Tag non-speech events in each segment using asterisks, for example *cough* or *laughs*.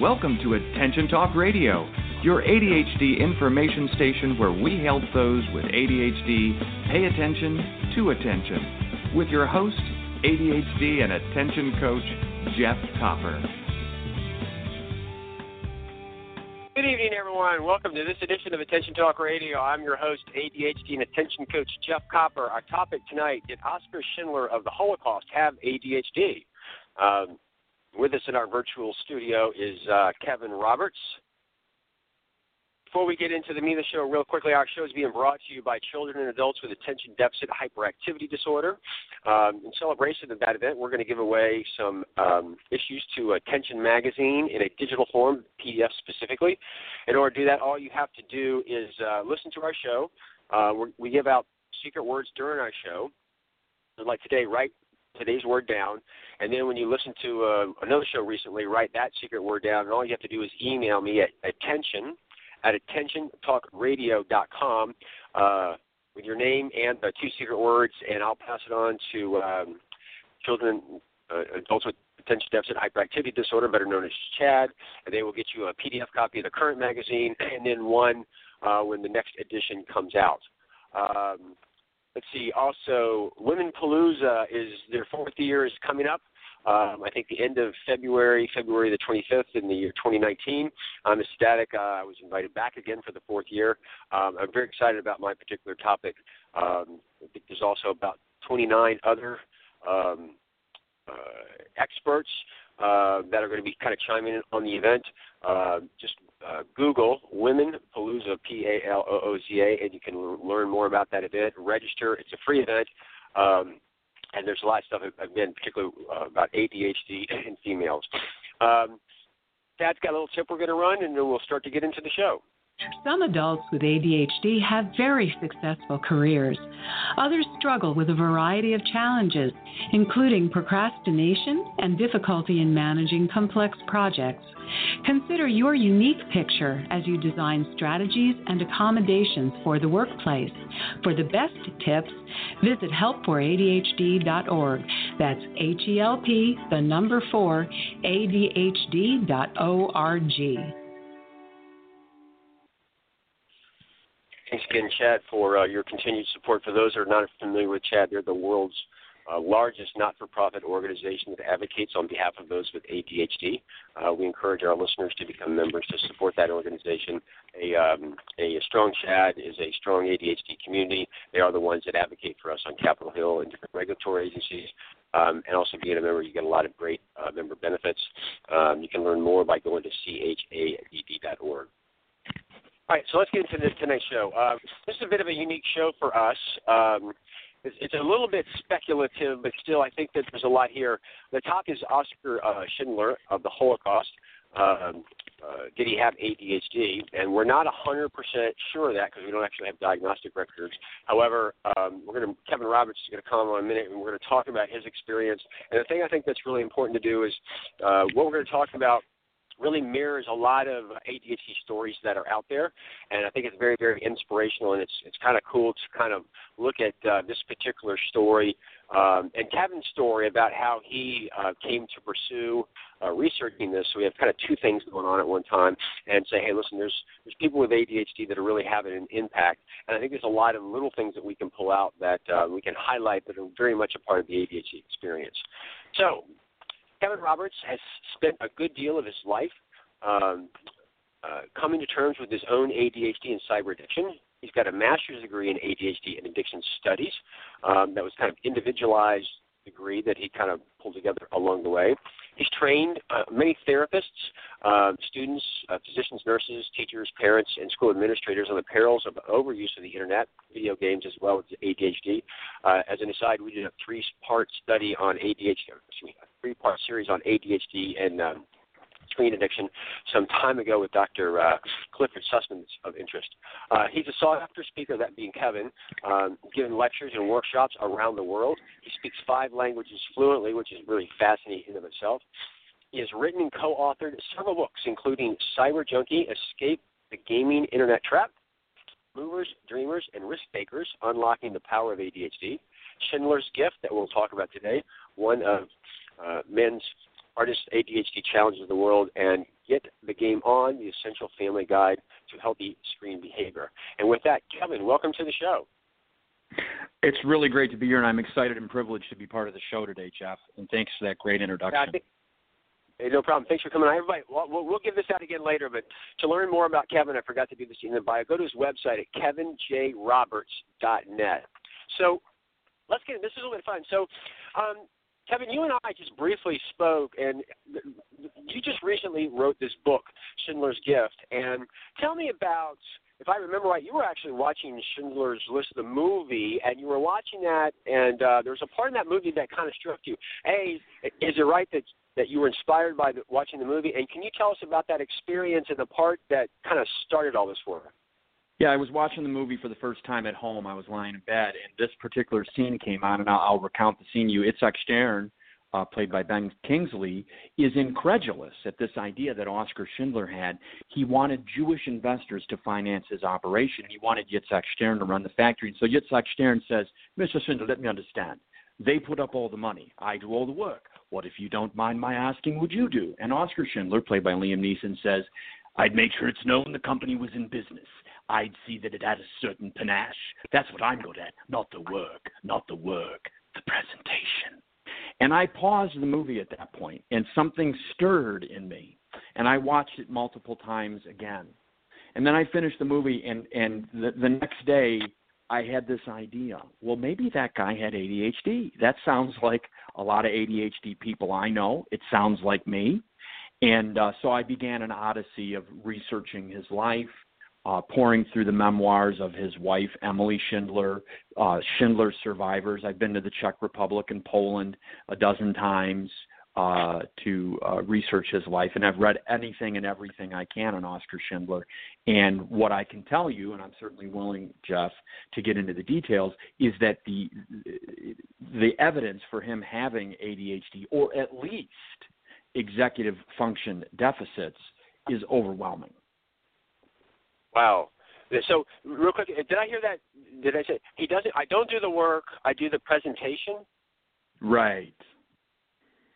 Welcome to Attention Talk Radio, your ADHD information station where we help those with ADHD pay attention to attention. With your host, ADHD and attention coach, Jeff Copper. Good evening, everyone. Welcome to this edition of Attention Talk Radio. I'm your host, ADHD and attention coach Jeff Copper. Our topic tonight Did Oskar Schindler of the Holocaust have ADHD? Um, with us in our virtual studio is uh, Kevin Roberts. Before we get into the meat of the show, real quickly, our show is being brought to you by children and adults with attention deficit hyperactivity disorder. Um, in celebration of that event, we're going to give away some um, issues to Attention Magazine in a digital form, PDF specifically. In order to do that, all you have to do is uh, listen to our show. Uh, we give out secret words during our show. Like today, write today's word down, and then when you listen to uh, another show recently, write that secret word down, and all you have to do is email me at attention at attentiontalkradio.com uh, with your name and the two secret words, and I'll pass it on to um, children, uh, adults with attention deficit hyperactivity disorder, better known as CHADD, and they will get you a PDF copy of the current magazine and then one uh, when the next edition comes out. Um, let's see. Also, Women Palooza is their fourth year is coming up. Um, I think the end of February, February the 25th in the year 2019. I'm ecstatic. Uh, I was invited back again for the fourth year. Um, I'm very excited about my particular topic. Um, I think there's also about 29 other um, uh, experts uh, that are going to be kind of chiming in on the event. Uh, just uh, Google Women Palooza, P A L O O Z A, and you can l- learn more about that event. Register. It's a free event. Um, and there's a lot of stuff again, particularly uh, about ADHD in *laughs* females. Um, Dad's got a little tip we're going to run, and then we'll start to get into the show. Some adults with ADHD have very successful careers. Others struggle with a variety of challenges, including procrastination and difficulty in managing complex projects. Consider your unique picture as you design strategies and accommodations for the workplace. For the best tips, visit helpforadhd.org. That's H E L P, the number 4, ADHD.org. Thanks again, CHADD, for uh, your continued support. For those who are not familiar with CHADD, they're the world's uh, largest not for profit organization that advocates on behalf of those with ADHD. Uh, we encourage our listeners to become members to support that organization. A, um, a, strong CHADD is a strong ADHD community. They are the ones that advocate for us on Capitol Hill and different regulatory agencies. Um, and also being a member, you get a lot of great uh, member benefits. Um, you can learn more by going to chadd.org. All right, so let's get into this tonight's show. Uh, this is a bit of a unique show for us. Um, it's, it's, a little bit speculative, but still, I think that there's a lot here. The talk is Oskar uh, Schindler of the Holocaust. Um, uh, did he have ADHD? And we're not 100% sure of that because we don't actually have diagnostic records. However, um, we're going to Kevin Roberts is going to come on in a minute, and we're going to talk about his experience. And the thing I think that's really important to do is uh, what we're going to talk about really mirrors a lot of ADHD stories that are out there, and I think it's very, very inspirational, and it's it's kind of cool to kind of look at uh, this particular story um, and Kevin's story about how he uh, came to pursue uh, researching this. So we have kind of two things going on at one time, and say, hey, listen, there's there's people with ADHD that are really having an impact, and I think there's a lot of little things that we can pull out that uh, we can highlight that are very much a part of the ADHD experience. So Kevin Roberts has spent a good deal of his life um, uh, coming to terms with his own ADHD and cyber addiction. He's got a master's degree in ADHD and addiction studies um, that was kind of individualized degree that he kind of pulled together along the way. He's trained uh, many therapists, uh, students, uh, physicians, nurses, teachers, parents, and school administrators on the perils of overuse of the internet, video games, as well as ADHD. Uh, as an aside, we did a three-part study on ADHD, excuse me, a three-part series on ADHD and um, addiction some time ago with Dr. Uh, Clifford Sussman of interest. Uh, he's a sought after speaker, that being Kevin, um, giving lectures and workshops around the world. He speaks five languages fluently, which is really fascinating in of itself. He has written and co authored several books, including Cyber Junkie, Escape the Gaming Internet Trap, Movers, Dreamers, and Risk Takers Unlocking the Power of ADHD, Schindler's Gift, that we'll talk about today, one of uh, men's hardest ADHD challenges of the world and get the game on, the essential family guide to healthy screen behavior. And with that, Kevin, welcome to the show. It's really great to be here, and I'm excited and privileged to be part of the show today, Jeff. And thanks for that great introduction. Yeah, think, hey, no problem. Thanks for coming on. Everybody, we'll, we'll, give this out again later, but to learn more about Kevin, I forgot to do this in the bio. Go to his website at kevinjroberts.net. So let's get this is a little bit fun. So, um, Kevin, you and I just briefly spoke, and you just recently wrote this book, Schindler's Gift. And tell me about, if I remember right, you were actually watching Schindler's List, the movie, and you were watching that, and uh, there was a part in that movie that kind of struck you. A, is it right that that you were inspired by the, watching the movie? And can you tell us about that experience and the part that kind of started all this for? Yeah, I was watching the movie for the first time at home. I was lying in bed, and this particular scene came on, and I'll, I'll recount the scene. You, Itzhak Stern, uh, played by Ben Kingsley, is incredulous at this idea that Oskar Schindler had. He wanted Jewish investors to finance his operation. He wanted Yitzhak Stern to run the factory. And so Yitzhak Stern says, Mr. Schindler, let me understand. They put up all the money. I do all the work. What if you don't mind my asking, would you do? And Oskar Schindler, played by Liam Neeson, says, I'd make sure it's known the company was in business. I'd see that it had a certain panache. That's what I'm good at. Not the work, not the work, the presentation. And I paused the movie at that point, and something stirred in me. And I watched it multiple times again. And then I finished the movie, and, and the, the next day, I had this idea. Well, maybe that guy had ADHD. That sounds like a lot of ADHD people I know. It sounds like me. And uh, so I began an odyssey of researching his life, uh, pouring through the memoirs of his wife, Emilie Schindler, uh, Schindler's survivors. I've been to the Czech Republic and Poland a dozen times uh, to uh, research his life, and I've read anything and everything I can on Oskar Schindler. And what I can tell you, and I'm certainly willing, Jeff, to get into the details, is that the the evidence for him having ADHD, or at least executive function deficits, is overwhelming. Wow. So real quick, did I hear that? Did I say he doesn't? I don't do the work. I do the presentation. Right.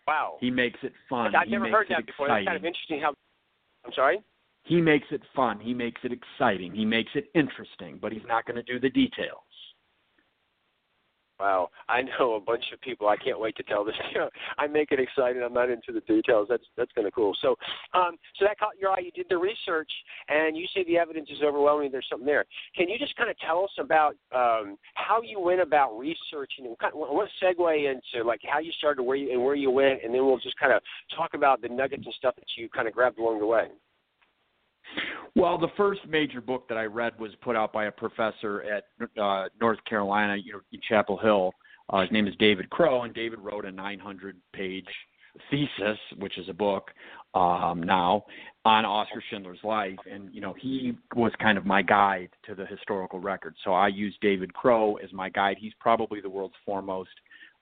Wow. He makes it fun. I've he never heard that before. That's kind of interesting. How? I'm sorry. He makes it fun. He makes it exciting. He makes it interesting, but he's not going to do the details. Wow, I know a bunch of people. I can't wait to tell this. *laughs* You know, I make it exciting. I'm not into the details. That's that's kind of cool. So, um, so that caught your eye. You did the research, and you say the evidence is overwhelming. There's something there. Can you just kind of tell us about um, how you went about researching? And kind of, what segue into like how you started, where you and where you went, and then we'll just kind of talk about the nuggets and stuff that you kind of grabbed along the way. Well, the first major book that I read was put out by a professor at uh, North Carolina, you know, in Chapel Hill. Uh, his name is David Crowe, and David wrote a 900-page thesis, which is a book um, now, on Oskar Schindler's life. And you know, he was kind of my guide to the historical record. So I used David Crowe as my guide. He's probably the world's foremost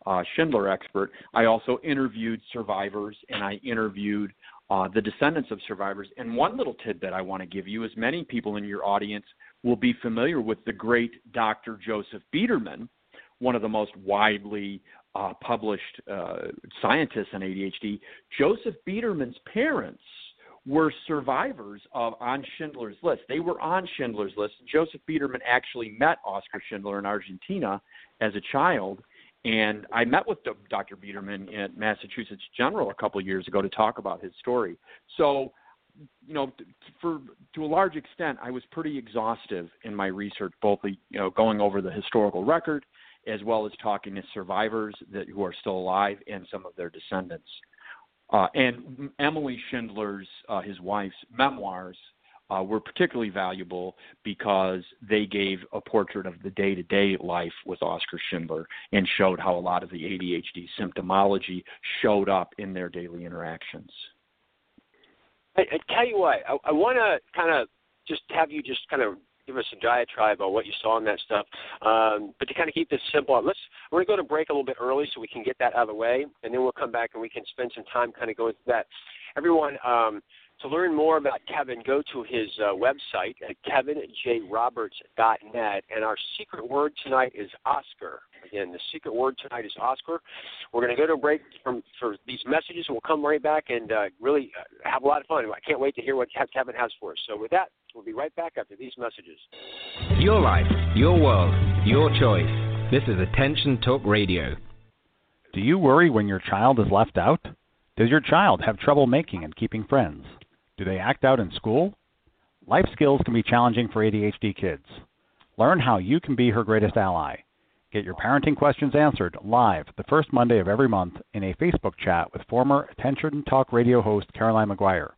uh, Schindler expert. I also interviewed survivors, and I interviewed uh, the descendants of survivors. And one little tidbit I want to give you is many people in your audience will be familiar with the great Dr. Joseph Biederman, one of the most widely uh, published uh, scientists on ADHD. Joseph Biederman's parents were survivors of on Schindler's List. They were on Schindler's List. Joseph Biederman actually met Oskar Schindler in Argentina as a child and I met with Dr. Biederman at Massachusetts General a couple of years ago to talk about his story. So, you know, for to a large extent, I was pretty exhaustive in my research, both you know going over the historical record as well as talking to survivors that who are still alive and some of their descendants. Uh, and Emilie Schindler's, uh, his wife's memoirs uh, were particularly valuable because they gave a portrait of the day to day life with Oskar Schindler and showed how a lot of the ADHD symptomology showed up in their daily interactions. I, I tell you what, I, I want to kind of just have you just kind of give us a diatribe on what you saw in that stuff. Um, but to kind of keep this simple, let's we're going to go to break a little bit early so we can get that out of the way, and then we'll come back and we can spend some time kind of going through that. Everyone, um, to learn more about Kevin, go to his uh, website at kevinjroberts.net. And our secret word tonight is Oscar. Again, the secret word tonight is Oscar. We're going to go to a break from for these messages. We'll come right back and uh, really uh, have a lot of fun. I can't wait to hear what Kevin has for us. So with that, we'll be right back after these messages. Your life, your world, your choice. This is Attention Talk Radio. Do you worry when your child is left out? Does your child have trouble making and keeping friends? Do they act out in school? Life skills can be challenging for ADHD kids. Learn how you can be her greatest ally. Get your parenting questions answered live the first Monday of every month in a Facebook chat with former Attention Talk radio host Caroline Maguire.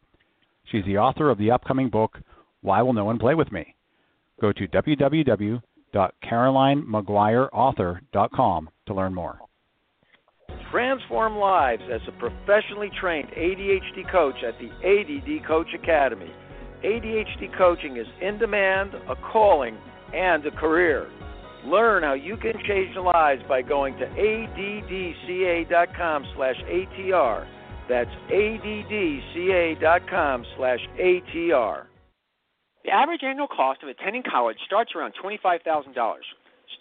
She's the author of the upcoming book, Why Will No One Play With Me? Go to www.carolinemaguireauthor.com to learn more. Transform lives as a professionally trained ADHD coach at the ADD Coach Academy. ADHD coaching is in demand, a calling, and a career. Learn how you can change lives by going to addca.com slash ATR. That's addca.com slash ATR. The average annual cost of attending college starts around $25,000.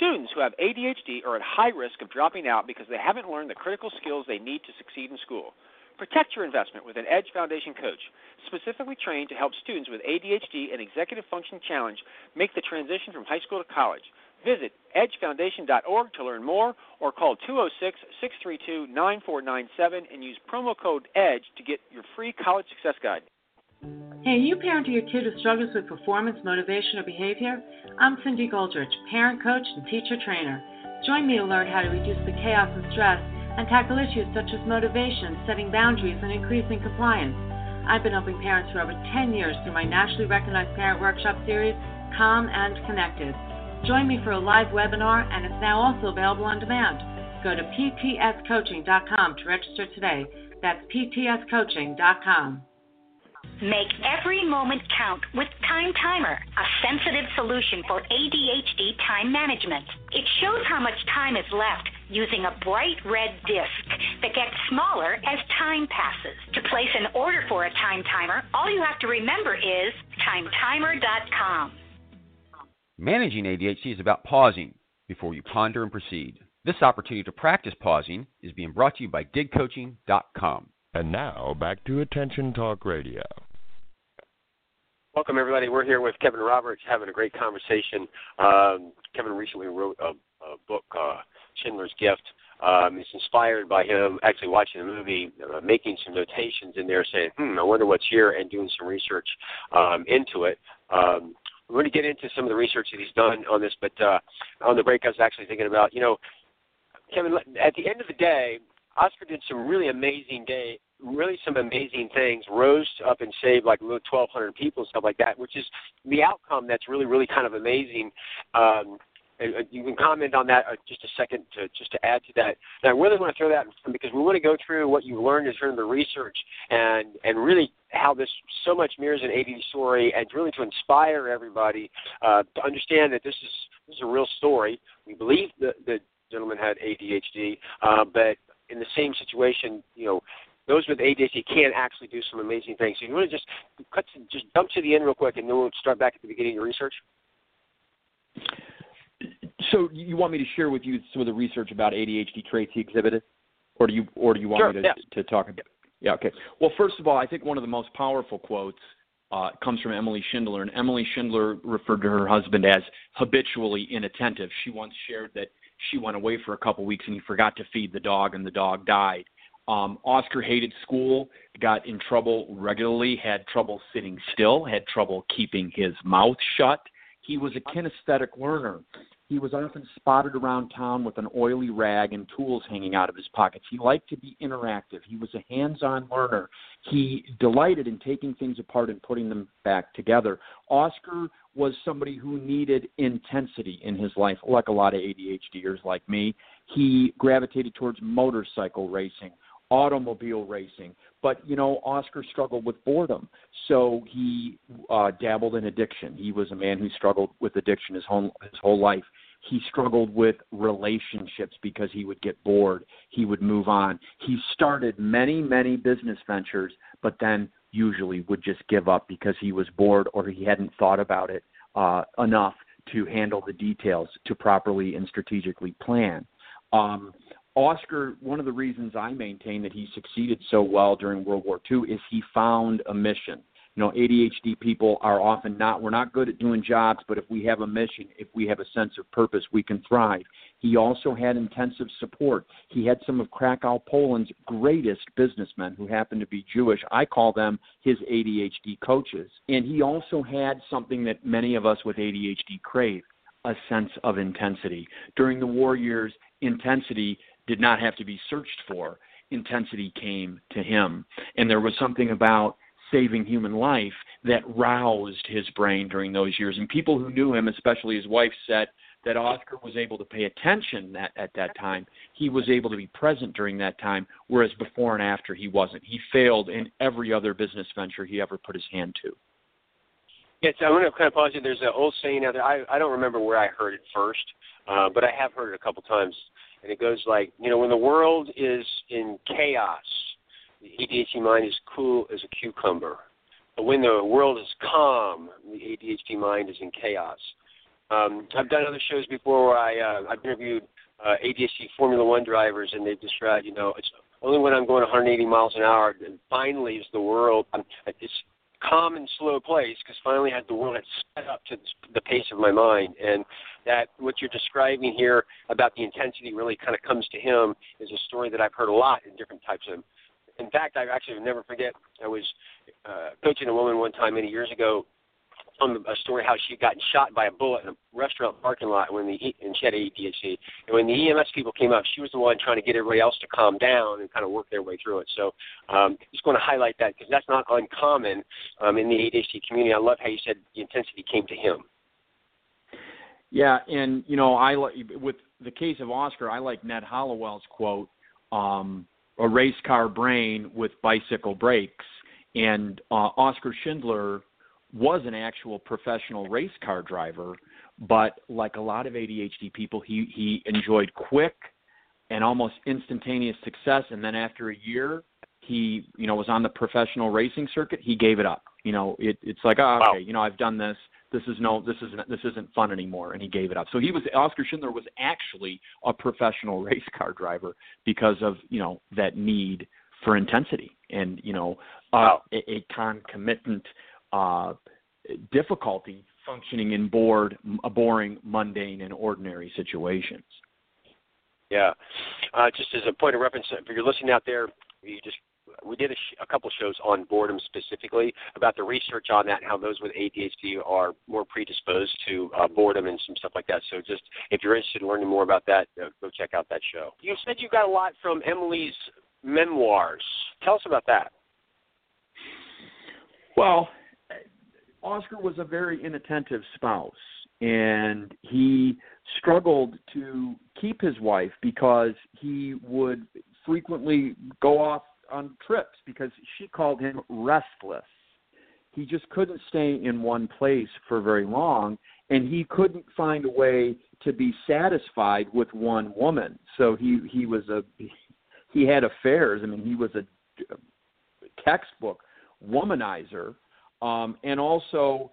Students who have ADHD are at high risk of dropping out because they haven't learned the critical skills they need to succeed in school. Protect your investment with an Edge Foundation coach, specifically trained to help students with ADHD and executive function challenge make the transition from high school to college. Visit edgefoundation.org to learn more or call 206 632 9497 and use promo code EDGE to get your free college success guide. Hey, you parent your kid who struggles with performance, motivation, or behavior? I'm Cindy Goldrich, parent coach and teacher trainer. Join me to learn how to reduce the chaos and stress and tackle issues such as motivation, setting boundaries, and increasing compliance. I've been helping parents for over 10 years through my nationally recognized parent workshop series, Calm and Connected. Join me for a live webinar, and it's now also available on demand. Go to ptscoaching.com to register today. That's ptscoaching.com. Make every moment count with Time Timer, a sensitive solution for ADHD time management. It shows how much time is left using a bright red disc that gets smaller as time passes. To place an order for a time timer, all you have to remember is timetimer.com. Managing ADHD is about pausing before you ponder and proceed. This opportunity to practice pausing is being brought to you by digcoaching.com. And now back to Attention Talk Radio. Welcome, everybody. We're here with Kevin Roberts having a great conversation. Um, Kevin recently wrote a, a book, uh, Schindler's Gift. Um, it's inspired by him actually watching the movie, uh, making some notations in there, saying, "Hmm, I wonder what's here," and doing some research um, into it. Um, we're going to get into some of the research that he's done on this, but uh, on the break, I was actually thinking about, you know, Kevin. At the end of the day, Oskar did some really amazing day, really some amazing things. Rose up and saved like 1,200 people and stuff like that, which is the outcome that's really, really kind of amazing. Um, you can comment on that uh, just a second to just to add to that. And I really want to throw that in because we want to go through what you learned in terms of the research and and really how this so much mirrors an AD story and really to inspire everybody uh, to understand that this is this is a real story. We believe the the gentleman had ADHD, uh, but in the same situation, you know, those with ADHD can actually do some amazing things. So you want to just cut to, just jump to the end real quick, and then we'll start back at the beginning of your research. So you want me to share with you some of the research about ADHD traits he exhibited, or do you or do you want sure, me to, yeah. to talk about? Yeah, okay. Well, first of all, I think one of the most powerful quotes uh, comes from Emilie Schindler, and Emilie Schindler referred to her husband as habitually inattentive. She once shared that she went away for a couple weeks and he forgot to feed the dog, and the dog died. Um, Oskar hated school, got in trouble regularly, had trouble sitting still, had trouble keeping his mouth shut. He was a kinesthetic learner. He was often spotted around town with an oily rag and tools hanging out of his pockets. He liked to be interactive. He was a hands on learner. He delighted in taking things apart and putting them back together. Oskar was somebody who needed intensity in his life, like a lot of ADHDers like me. He gravitated towards motorcycle racing, automobile racing. But you know, Oskar struggled with boredom, so he uh, dabbled in addiction. He was a man who struggled with addiction his whole his whole life. He struggled with relationships because he would get bored. He would move on. He started many, many business ventures, but then usually would just give up because he was bored or he hadn't thought about it uh, enough to handle the details to properly and strategically plan. Um, Oskar, one of the reasons I maintain that he succeeded so well during World War II is he found a mission. You know, ADHD people are often not, we're not good at doing jobs, but if we have a mission, if we have a sense of purpose, we can thrive. He also had intensive support. He had some of Krakow, Poland's greatest businessmen who happened to be Jewish. I call them his ADHD coaches. And he also had something that many of us with ADHD crave a sense of intensity. During the war years, intensity did not have to be searched for. Intensity came to him. And there was something about saving human life that roused his brain during those years. And people who knew him, especially his wife, said that Oskar was able to pay attention at that time. He was able to be present during that time, whereas before and after he wasn't. He failed in every other business venture he ever put his hand to. Yes, I'm going to kind of pause you. There's an old saying out there. I, I don't remember where I heard it first, uh, but I have heard it a couple times and it goes like, you know, when the world is in chaos, the ADHD mind is cool as a cucumber. But when the world is calm, the ADHD mind is in chaos. Um, I've done other shows before where I uh, I've interviewed uh, ADHD Formula One drivers, and they've described, you know, it's only when I'm going 180 miles an hour, and finally is the world. I'm, it's calm and slow place because finally I had the world sped up to the pace of my mind. And that what you're describing here about the intensity really kind of comes to him is a story that I've heard a lot in different types of in fact I actually never forget I was uh, coaching a woman one time many years ago on a story how she got shot by a bullet in a restaurant parking lot when the and she had ADHD. And when the EMS people came out, she was the one trying to get everybody else to calm down and kind of work their way through it. So um, just going to highlight that because that's not uncommon um, in the ADHD community. I love how you said the intensity came to him. Yeah, and you know, I like with the case of Oskar, I like Ned Hallowell's quote, um, "A race car brain with bicycle brakes." And uh, Oskar Schindler was an actual professional race car driver, but like a lot of ADHD people, he he enjoyed quick and almost instantaneous success, and then after a year, he you know was on the professional racing circuit. He gave it up. You know, it, it's like oh, okay, wow. you know, I've done this. This is no, this isn't this isn't fun anymore, and he gave it up. So he was Oskar Schindler was actually a professional *laughs* race car driver because of you know that need for intensity and you know uh, wow. a, a concomitant uh, difficulty functioning in bored, boring, mundane, and ordinary situations. Yeah. Uh, just as a point of reference, if you're listening out there, you just we did a, sh- a couple shows on boredom specifically about the research on that, and how those with ADHD are more predisposed to uh, boredom and some stuff like that. So, just if you're interested in learning more about that, uh, go check out that show. You said you got a lot from Emilie's memoirs. Tell us about that. Well, Oskar was a very inattentive spouse, and he struggled to keep his wife because he would frequently go off on trips because she called him restless. He just couldn't stay in one place for very long, and he couldn't find a way to be satisfied with one woman. So he he was a he had affairs. I mean, he was a textbook womanizer um, and also,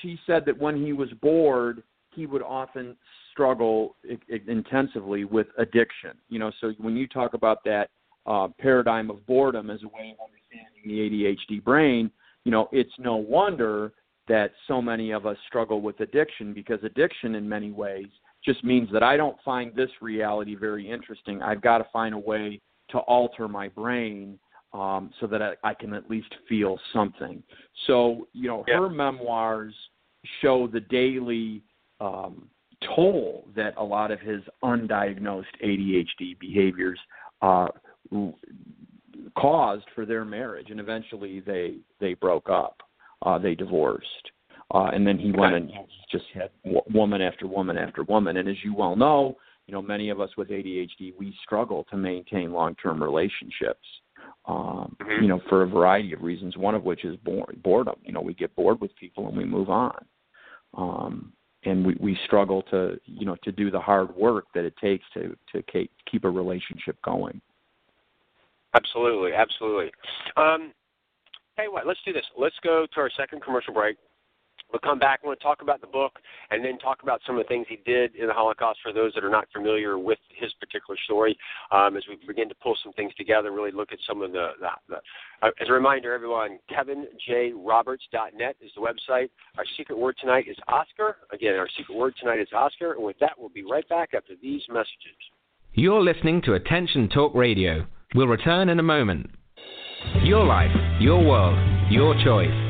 she said that when he was bored, he would often struggle I- intensively with addiction. You know, so when you talk about that uh, paradigm of boredom as a way of understanding the ADHD brain, you know, it's no wonder that so many of us struggle with addiction because addiction, in many ways, just means that I don't find this reality very interesting. I've got to find a way to alter my brain um, so that I, I can at least feel something. So, you know, yeah. her memoirs show the daily um, toll that a lot of his undiagnosed ADHD behaviors uh, caused for their marriage, and eventually they they broke up, uh, they divorced, uh, and then he went and just had w- woman after woman after woman. And as you well know, you know many of us with ADHD we struggle to maintain long-term relationships um, mm-hmm. you know, for a variety of reasons. One of which is boredom. You know, we get bored with people and we move on, um, and we, we struggle to, you know, to do the hard work that it takes to to keep a relationship going. Absolutely, absolutely. Um, hey, what? Let's do this. Let's go to our second commercial break. We'll come back. We'll talk about the book and then talk about some of the things he did in the Holocaust for those that are not familiar with his particular story um, as we begin to pull some things together and really look at some of the. the, the uh, as a reminder, everyone, KevinJRoberts.net is the website. Our secret word tonight is Oscar. Again, our secret word tonight is Oscar. And with that, we'll be right back after these messages. You're listening to Attention Talk Radio. We'll return in a moment. Your life, your world, your choice.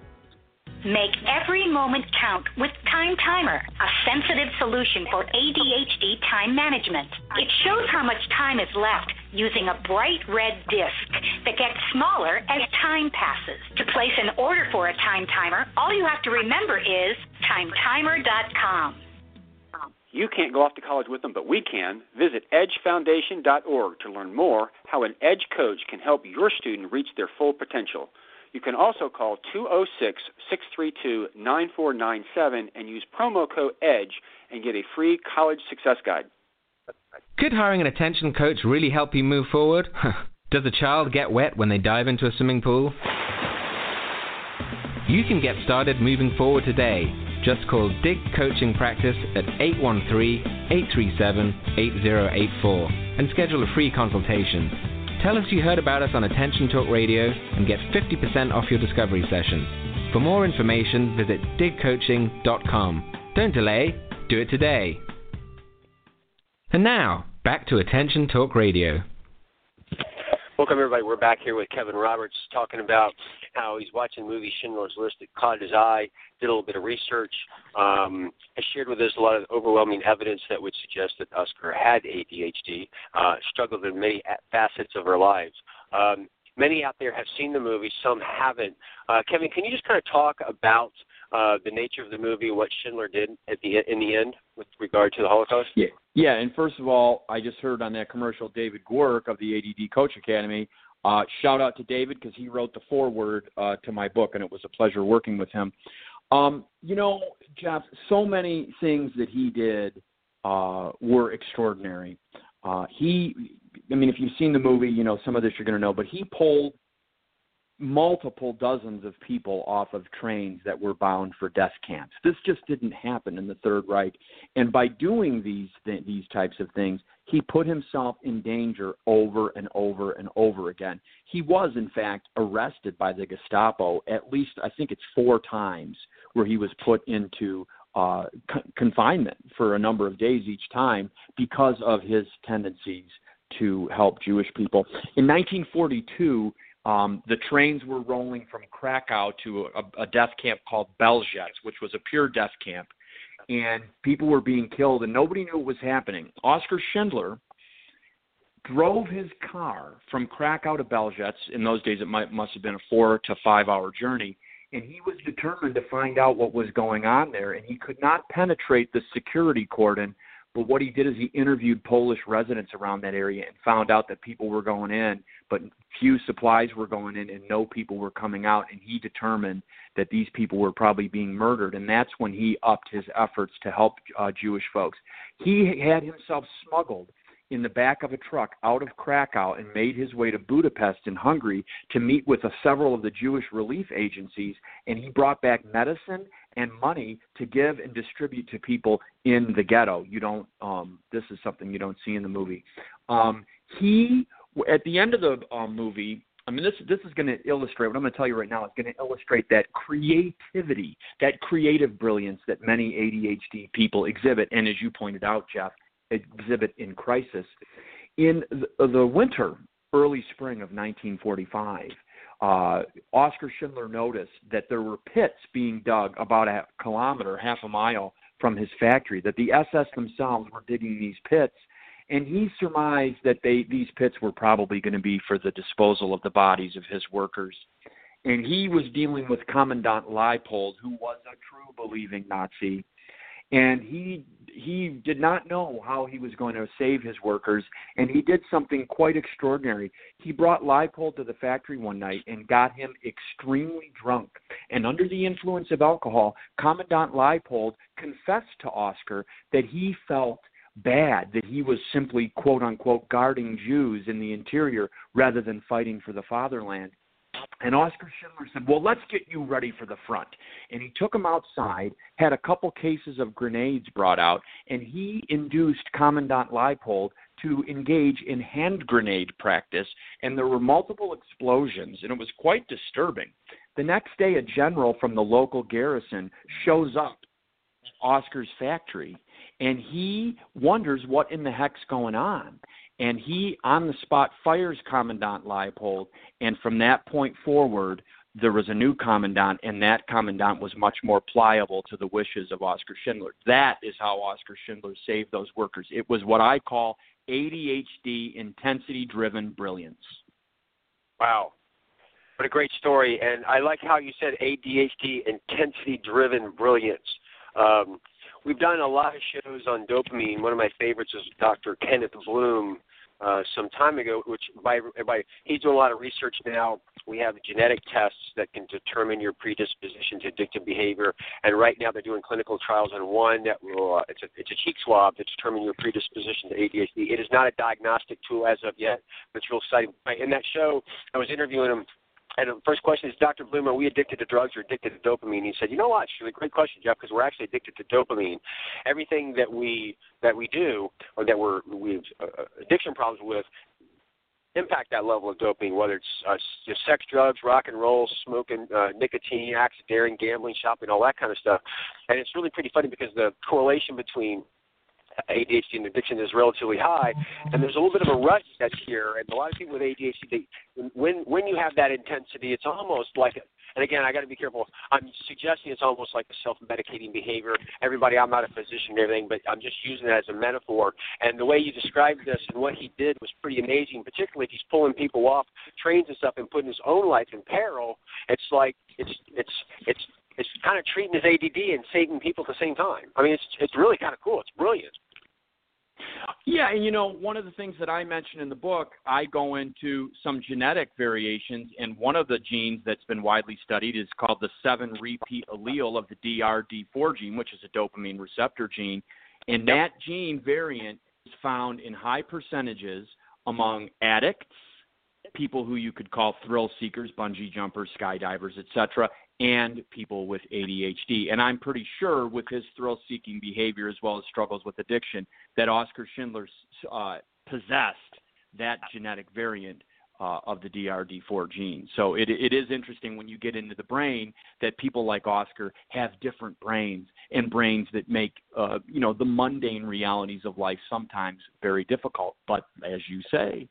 Make every moment count with Time Timer, a sensitive solution for ADHD time management. It shows how much time is left using a bright red disc that gets smaller as time passes. To place an order for a time timer, all you have to remember is timetimer.com. You can't go off to college with them, but we can. Visit edgefoundation.org to learn more how an Edge coach can help your student reach their full potential. You can also call 206 632 9497 and use promo code EDGE and get a free college success guide. Could hiring an attention coach really help you move forward? *laughs* Does a child get wet when they dive into a swimming pool? You can get started moving forward today. Just call Dig Coaching Practice at 813 837 8084 and schedule a free consultation. Tell us you heard about us on Attention Talk Radio and get 50% off your discovery session. For more information, visit digcoaching.com. Don't delay, do it today. And now, back to Attention Talk Radio. Welcome, everybody. We're back here with Kevin Roberts talking about how he's watching the movie Schindler's List. It caught his eye, did a little bit of research, um, has shared with us a lot of overwhelming evidence that would suggest that Oskar had ADHD, uh, struggled in many facets of her lives. Um, many out there have seen the movie, some haven't. Uh, Kevin, can you just kind of talk about uh, the nature of the movie, what Schindler did at the in the end with regard to the Holocaust? Yeah, yeah. And first of all, I just heard on that commercial David Giwerc of the ADD Coach Academy uh, shout out to David because he wrote the foreword uh, to my book, and it was a pleasure working with him. Um, you know, Jeff, so many things that he did uh, were extraordinary. Uh, he, I mean, if you've seen the movie, you know some of this you're going to know, but he pulled multiple dozens of people off of trains that were bound for death camps. This just didn't happen in the Third Reich, and by doing these th- these types of things, he put himself in danger over and over and over again. He was, in fact, arrested by the Gestapo at least, I think it's four times, where he was put into uh, confinement for a number of days each time because of his tendencies to help Jewish people. In 1942, um, the trains were rolling from Krakow to a, a death camp called Belzec, which was a pure death camp, and people were being killed, and nobody knew what was happening. Oskar Schindler drove his car from Krakow to Belzec. In those days, it might must have been a four to five hour journey, and he was determined to find out what was going on there. And he could not penetrate the security cordon but what he did is he interviewed Polish residents around that area and found out that people were going in, but few supplies were going in and no people were coming out. And he determined that these people were probably being murdered. And that's when he upped his efforts to help uh, Jewish folks. He had himself smuggled in the back of a truck out of Krakow and made his way to Budapest in Hungary to meet with several of the Jewish relief agencies. And he brought back medicine and money to give and distribute to people in the ghetto. You don't. Um, this is something you don't see in the movie. Um, he at the end of the um, movie. I mean, this this is going to illustrate what I'm going to tell you right now. Is going to illustrate that creativity, that creative brilliance that many ADHD people exhibit, and as you pointed out, Jeff, exhibit in crisis. In the, the winter, early spring of 1945, uh, Oskar Schindler noticed that there were pits being dug about a kilometer, half a mile from his factory, that the SS themselves were digging these pits, and he surmised that they these pits were probably going to be for the disposal of the bodies of his workers. And he was dealing with Commandant Leipold, who was a true believing Nazi, and he he did not know how he was going to save his workers, and he did something quite extraordinary. He brought Leipold to the factory one night and got him extremely drunk. And under the influence of alcohol, Commandant Leipold confessed to Oskar that he felt bad that he was simply quote unquote guarding Jews in the interior rather than fighting for the fatherland. And Oskar Schindler said, Well, let's get you ready for the front. And he took him outside, had a couple cases of grenades brought out, and he induced Commandant Leipold to engage in hand grenade practice. And there were multiple explosions, and it was quite disturbing. The next day, a general from the local garrison shows up at Oskar's factory, and he wonders what in the heck's going on and he on the spot fires Commandant Leipold, and from that point forward, there was a new commandant, and that commandant was much more pliable to the wishes of Oskar Schindler. That is how Oskar Schindler saved those workers. It was what I call ADHD intensity driven brilliance. Wow. What a great story. And I like how you said ADHD intensity driven brilliance. Um, we've done a lot of shows on dopamine. One of my favorites is Dr. Kenneth Blum, uh, some time ago, which by, by he's doing a lot of research now. We have genetic tests that can determine your predisposition to addictive behavior, and right now they're doing clinical trials on one that will uh, it's a it's a cheek swab to determine your predisposition to ADHD. It is not a diagnostic tool as of yet, but it's real exciting. In that show, I was interviewing him and the first question is, Dr. Blum, are we addicted to drugs or addicted to dopamine? He said, you know what? It's a great question, Jeff, because we're actually addicted to dopamine. Everything that we that we do or that we're we've uh, uh addiction problems with impact that level of dopamine, whether it's uh, sex, drugs, rock and roll, smoking, uh, nicotine, daring, gambling, shopping, all that kind of stuff. And it's really pretty funny because the correlation between ADHD and addiction is relatively high, and there's a little bit of a rush that's here. And a lot of people with ADHD, they, when when you have that intensity, it's almost like, and again, I got to be careful. I'm suggesting it's almost like a self-medicating behavior. Everybody, I'm not a physician or anything, but I'm just using it as a metaphor. And the way you described this and what he did was pretty amazing. Particularly if he's pulling people off trains and stuff and putting his own life in peril. It's like it's it's it's it's kind of treating his ADD and saving people at the same time. I mean, it's it's really kind of cool. It's brilliant. Yeah, and you know, one of the things that I mentioned in the book, I go into some genetic variations, and one of the genes that's been widely studied is called the 7 repeat allele of the DRD4 gene, which is a dopamine receptor gene. And that gene variant is found in high percentages among addicts, people who you could call thrill seekers, bungee jumpers, skydivers, etc., and people with ADHD. And I'm pretty sure with his thrill seeking behavior as well as struggles with addiction that Oskar Schindler uh, possessed that genetic variant uh, of the DRD4 gene. So it, it is interesting when you get into the brain that people like Oskar have different brains and brains that make uh, you know the mundane realities of life sometimes very difficult. But as you say,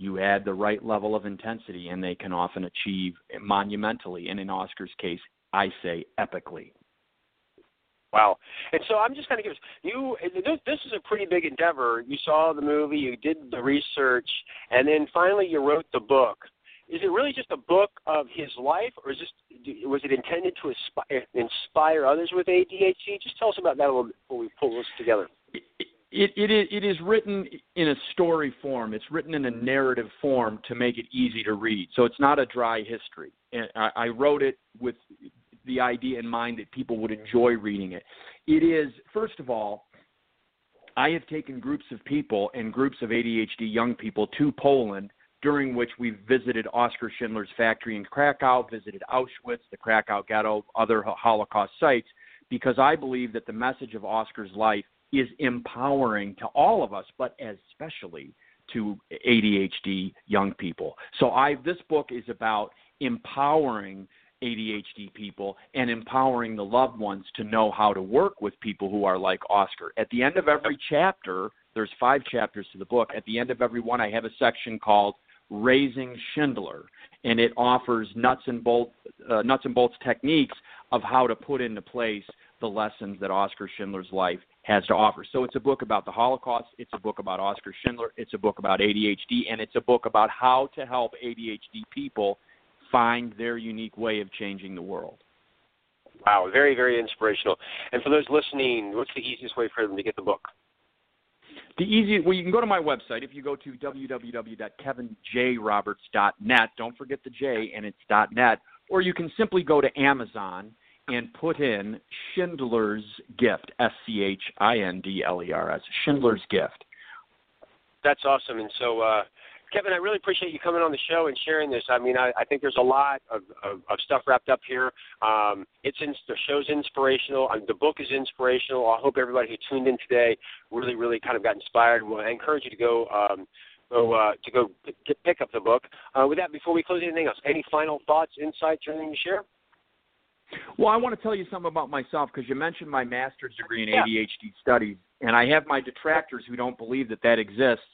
you add the right level of intensity, and they can often achieve monumentally, and in Oskar's case, I say epically. Wow. And so I'm just kind of curious. You, this is a pretty big endeavor. You saw the movie, you did the research, and then finally you wrote the book. Is it really just a book of his life, or is this was it intended to inspire, inspire others with ADHD? Just tell us about that a little bit before we pull this together. It, it, is, it is written in a story form. It's written in a narrative form to make it easy to read. So it's not a dry history. And I, I wrote it with the idea in mind that people would enjoy reading it. It is, first of all, I have taken groups of people and groups of ADHD young people to Poland during which we visited Oskar Schindler's factory in Krakow, visited Auschwitz, the Krakow ghetto, other Holocaust sites, because I believe that the message of Oskar's life is empowering to all of us, but especially to ADHD young people. So I this book is about empowering ADHD people and empowering the loved ones to know how to work with people who are like Oskar. At the end of every chapter, there's five chapters to the book. At the end of every one, I have a section called Raising Schindler, and it offers nuts and bolts uh, nuts and bolts techniques of how to put into place the lessons that Oskar Schindler's life has to offer. So it's a book about the Holocaust, it's a book about Oskar Schindler, it's a book about ADHD, and it's a book about how to help ADHD people find their unique way of changing the world. Wow, very, very inspirational. And for those listening, what's the easiest way for them to get the book? The easiest, well, you can go to my website. If you go to www.kevinjroberts.net, don't forget the J and it's .net, or you can simply go to Amazon and put in Schindler's Gift, S C H I N D L E R S, Schindler's Gift. That's awesome. And so, uh, Kevin, I really appreciate you coming on the show and sharing this. I mean, I, I think there's a lot of, of, of stuff wrapped up here. Um, it's in, the show's inspirational. Um, the book is inspirational. I hope everybody who tuned in today really, really kind of got inspired. Well, I encourage you to go. Um, uh, to go p- pick up the book. Uh, with that, before we close, anything else? Any final thoughts, insights, or anything to share? Well, I want to tell you something about myself because you mentioned my master's degree in Yeah. ADHD studies, and I have my detractors who don't believe that that exists.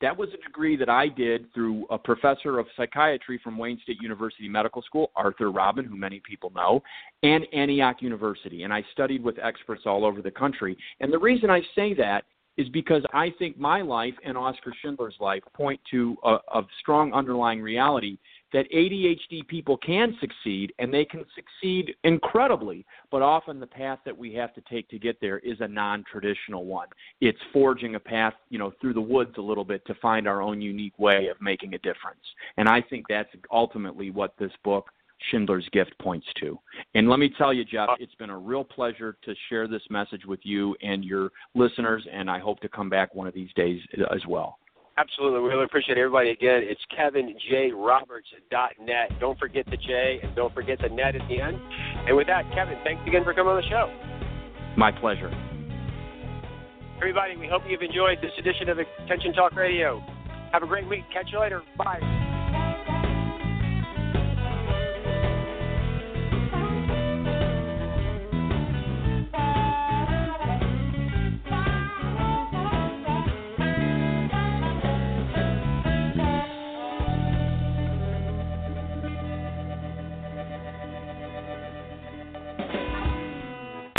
That was a degree that I did through a professor of psychiatry from Wayne State University Medical School, Arthur Robin, who many people know, and Antioch University. And I studied with experts all over the country. And the reason I say that is because I think my life and Oskar Schindler's life point to a, a strong underlying reality that ADHD people can succeed and they can succeed incredibly, but often the path that we have to take to get there is a non-traditional one. It's forging a path, you know, through the woods a little bit to find our own unique way of making a difference. And I think that's ultimately what this book Schindler's Gift points to. And let me tell you, Jeff, it's been a real pleasure to share this message with you and your listeners, and I hope to come back one of these days as well. Absolutely. We really appreciate everybody. Again, it's kevinjroberts.net. Don't forget the J and don't forget the net at the end. And with that, Kevin, thanks again for coming on the show. My pleasure. Everybody, we hope you've enjoyed this edition of Attention Talk Radio. Have a great week. Catch you later. Bye.